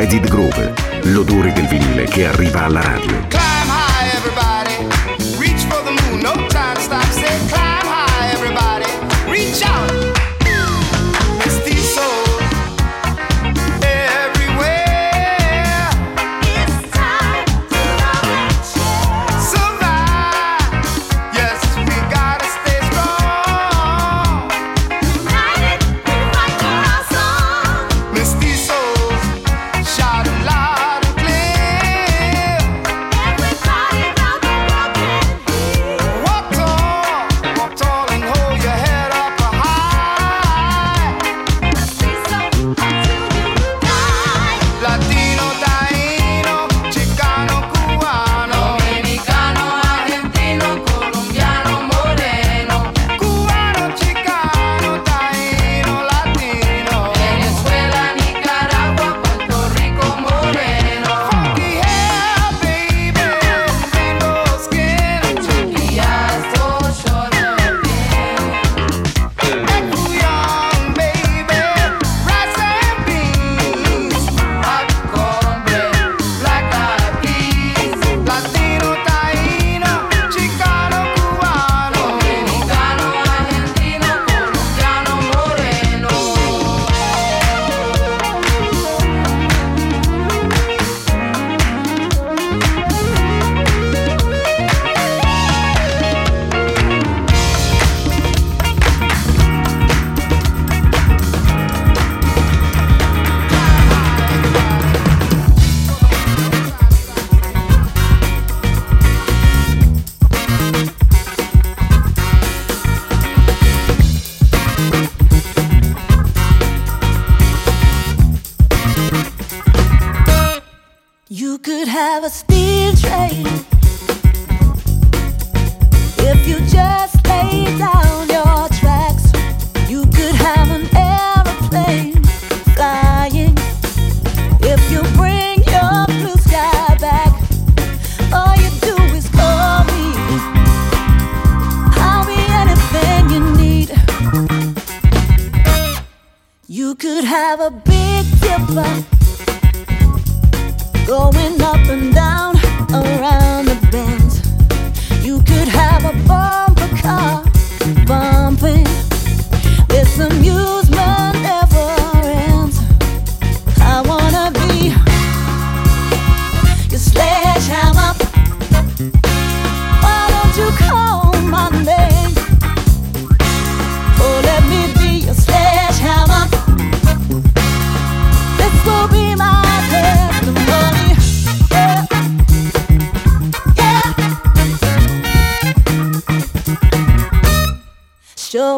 Edit Grove, l'odore del vinile che arriva alla radio.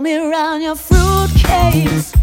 me around your fruitcakes.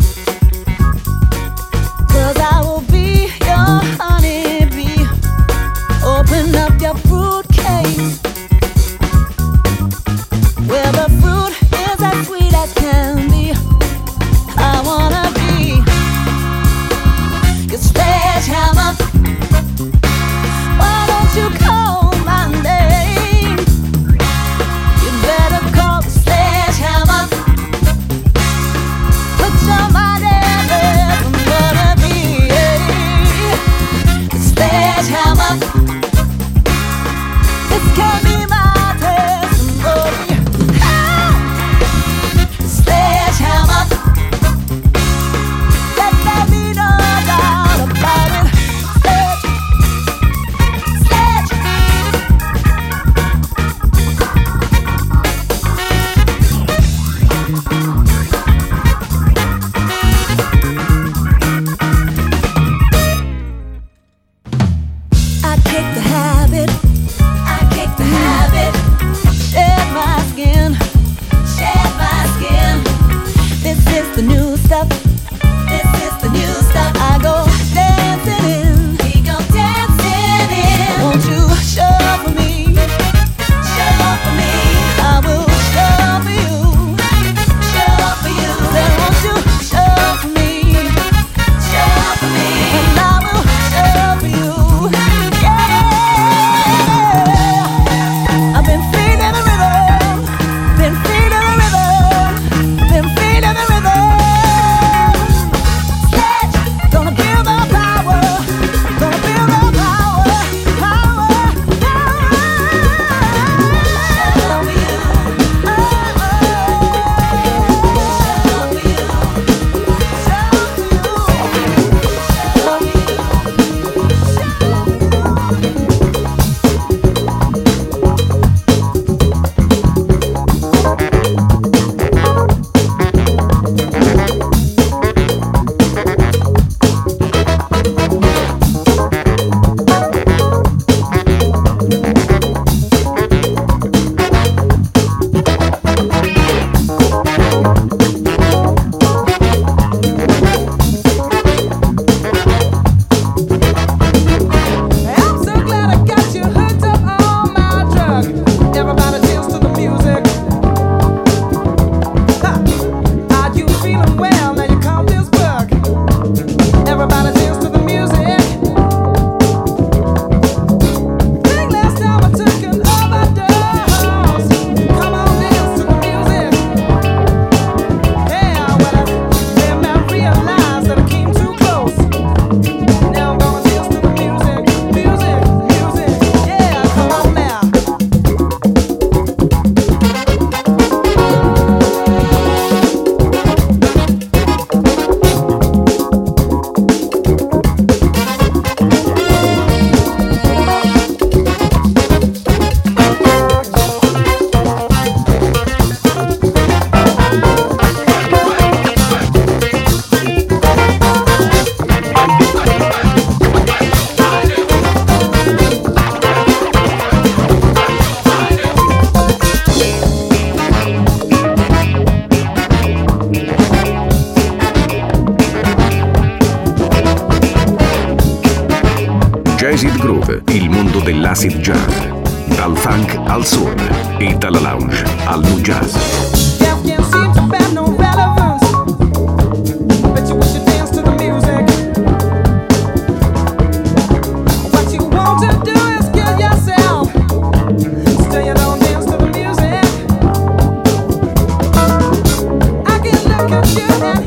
you and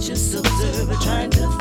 just observer trying to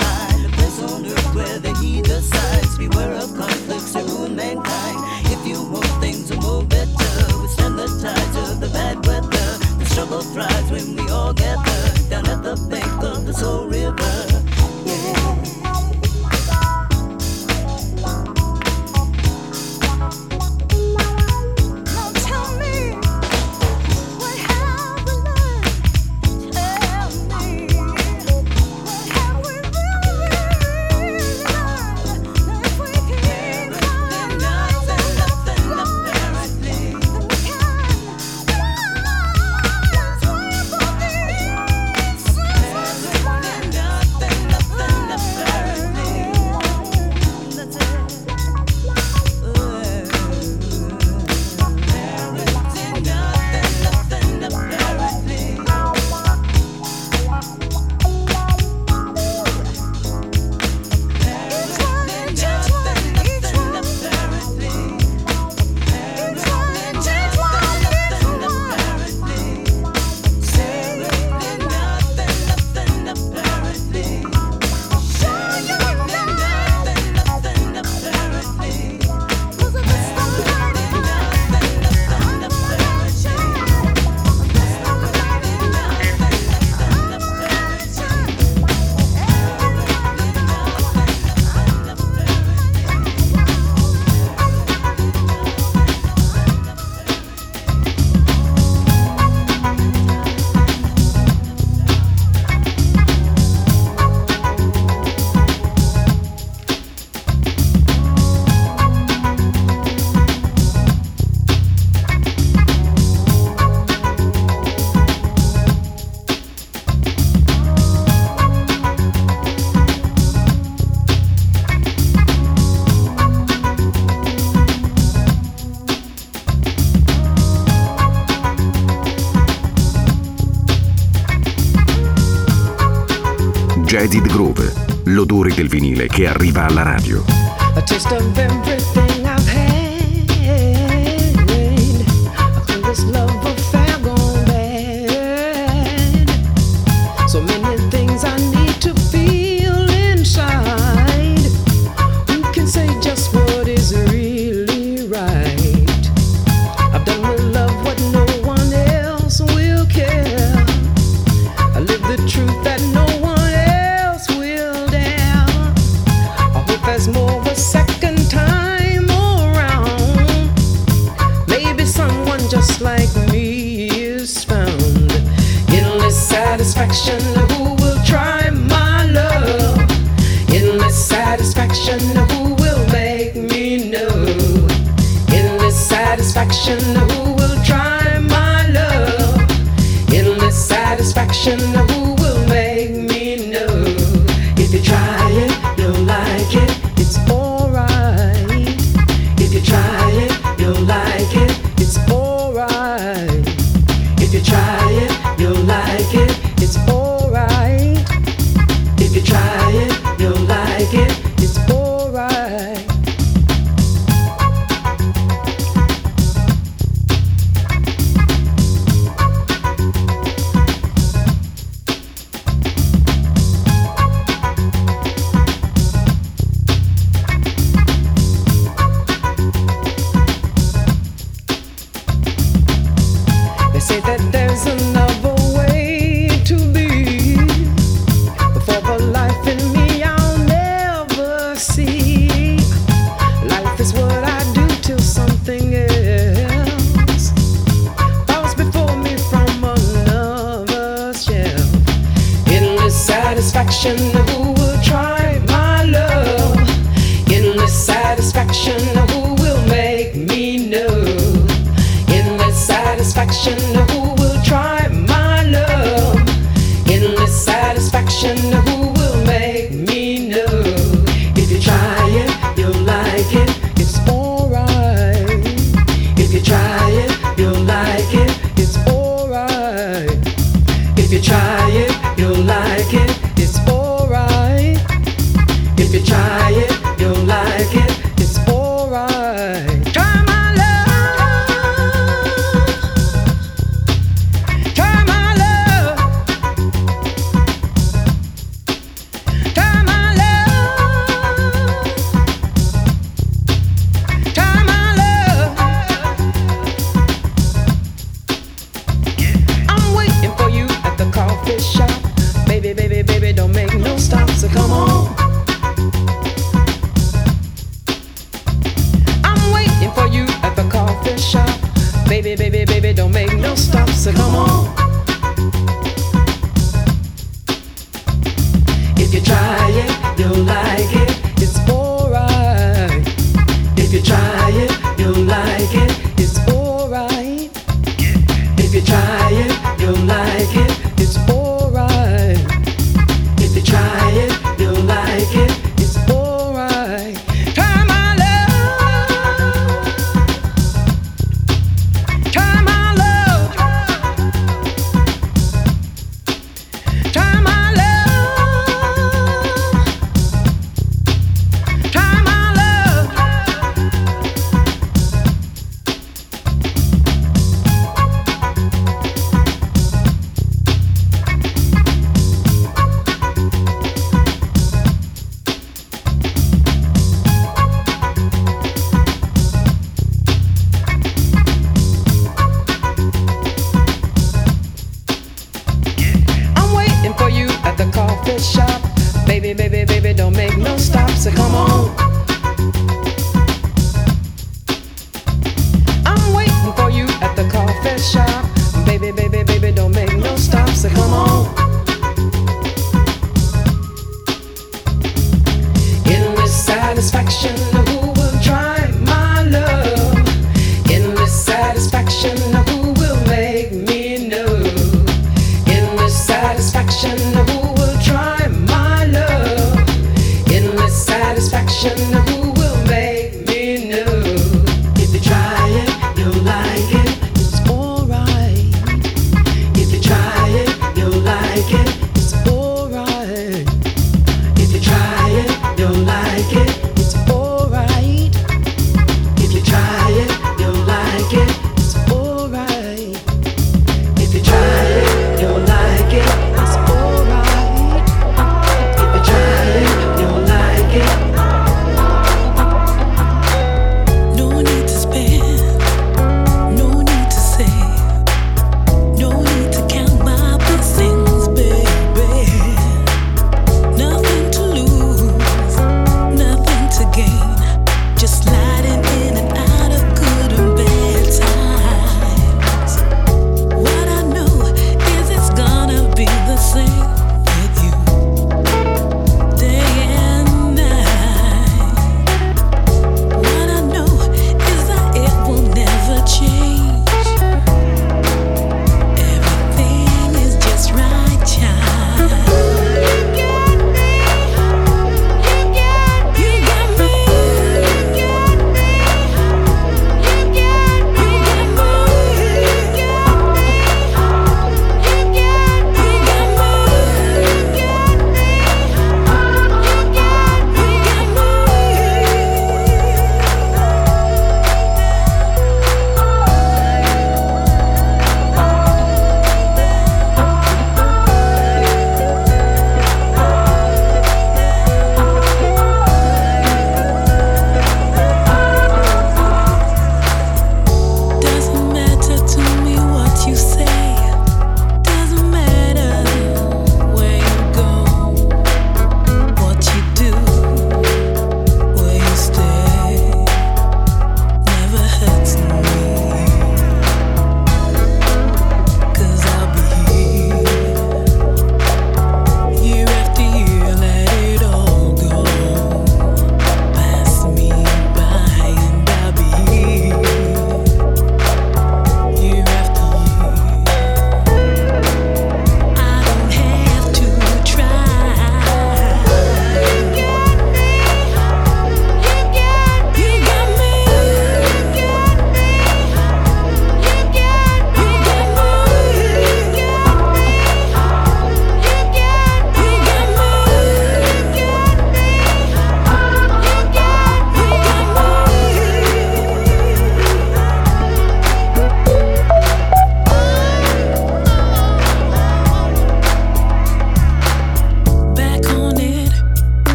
che arriva alla radio.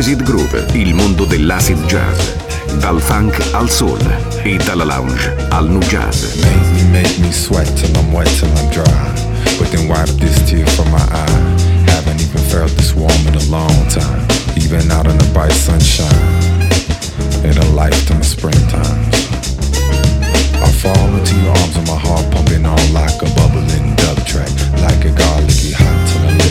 Jazzid Groove, il mondo dell'acid jazz. Dal funk al soul e dalla lounge al new jazz. Make me, make me sweat till I'm wet till I'm dry. But then wipe this tear from my eye. Haven't even felt this warm in a long time. Even out in the bright sunshine. In a lifetime of springtime. I fall into your arms and my heart pumping on like a bubbling dub track. Like a garlicky hot till my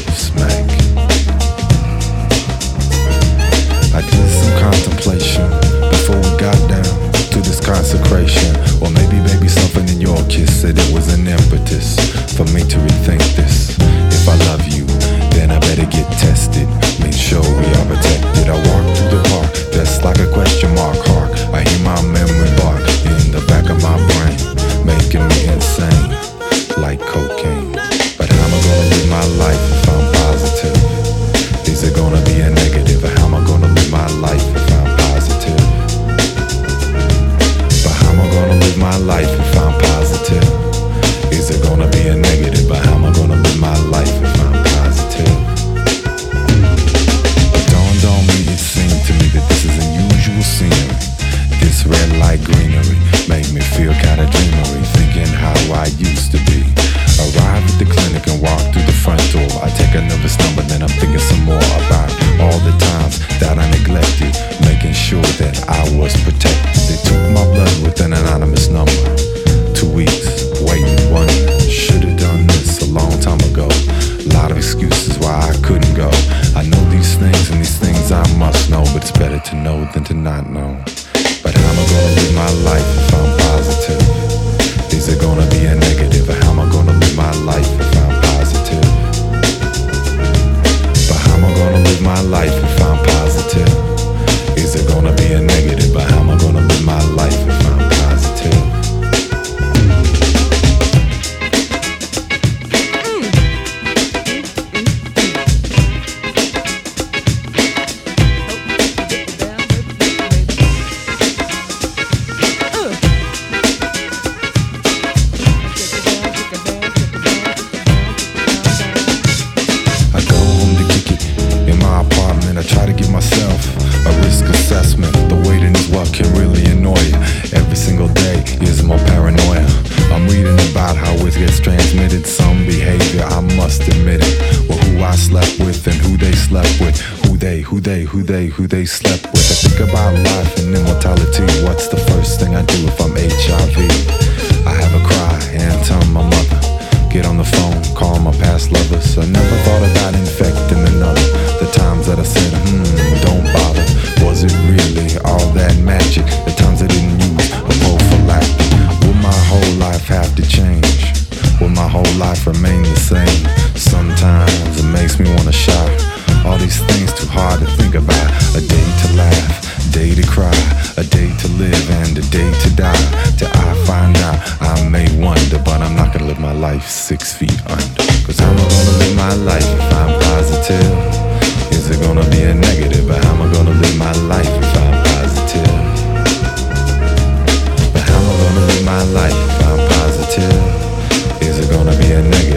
consecration. Or maybe, baby, something in your kiss said it was an impetus for me to rethink this. If I love you, then I better get tested. Who they, who they, who they, slept with. I think about life and immortality. What's the first thing I do if I'm HIV? I have a cry and tell my mother. Get on the phone, call my past lovers. I never thought about infecting another. The times that I said, hmm, don't bother. Was it really all that magic? The times I didn't use a prophylactic. Will my whole life have to change? Will my whole life remain the same? Sometimes it makes me wanna shout. All these things too hard to think about. A day to laugh, day to cry, a day to live and a day to die. Till I find out, I may wonder, but I'm not gonna live my life six feet under. Cause how am I gonna live my life if I'm positive? Is it gonna be a negative? But how am I gonna live my life if I'm positive? But how am I gonna live my life if I'm positive? Is it gonna be a negative?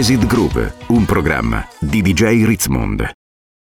Jazzid Groove, un programma di DJ Ritzmond.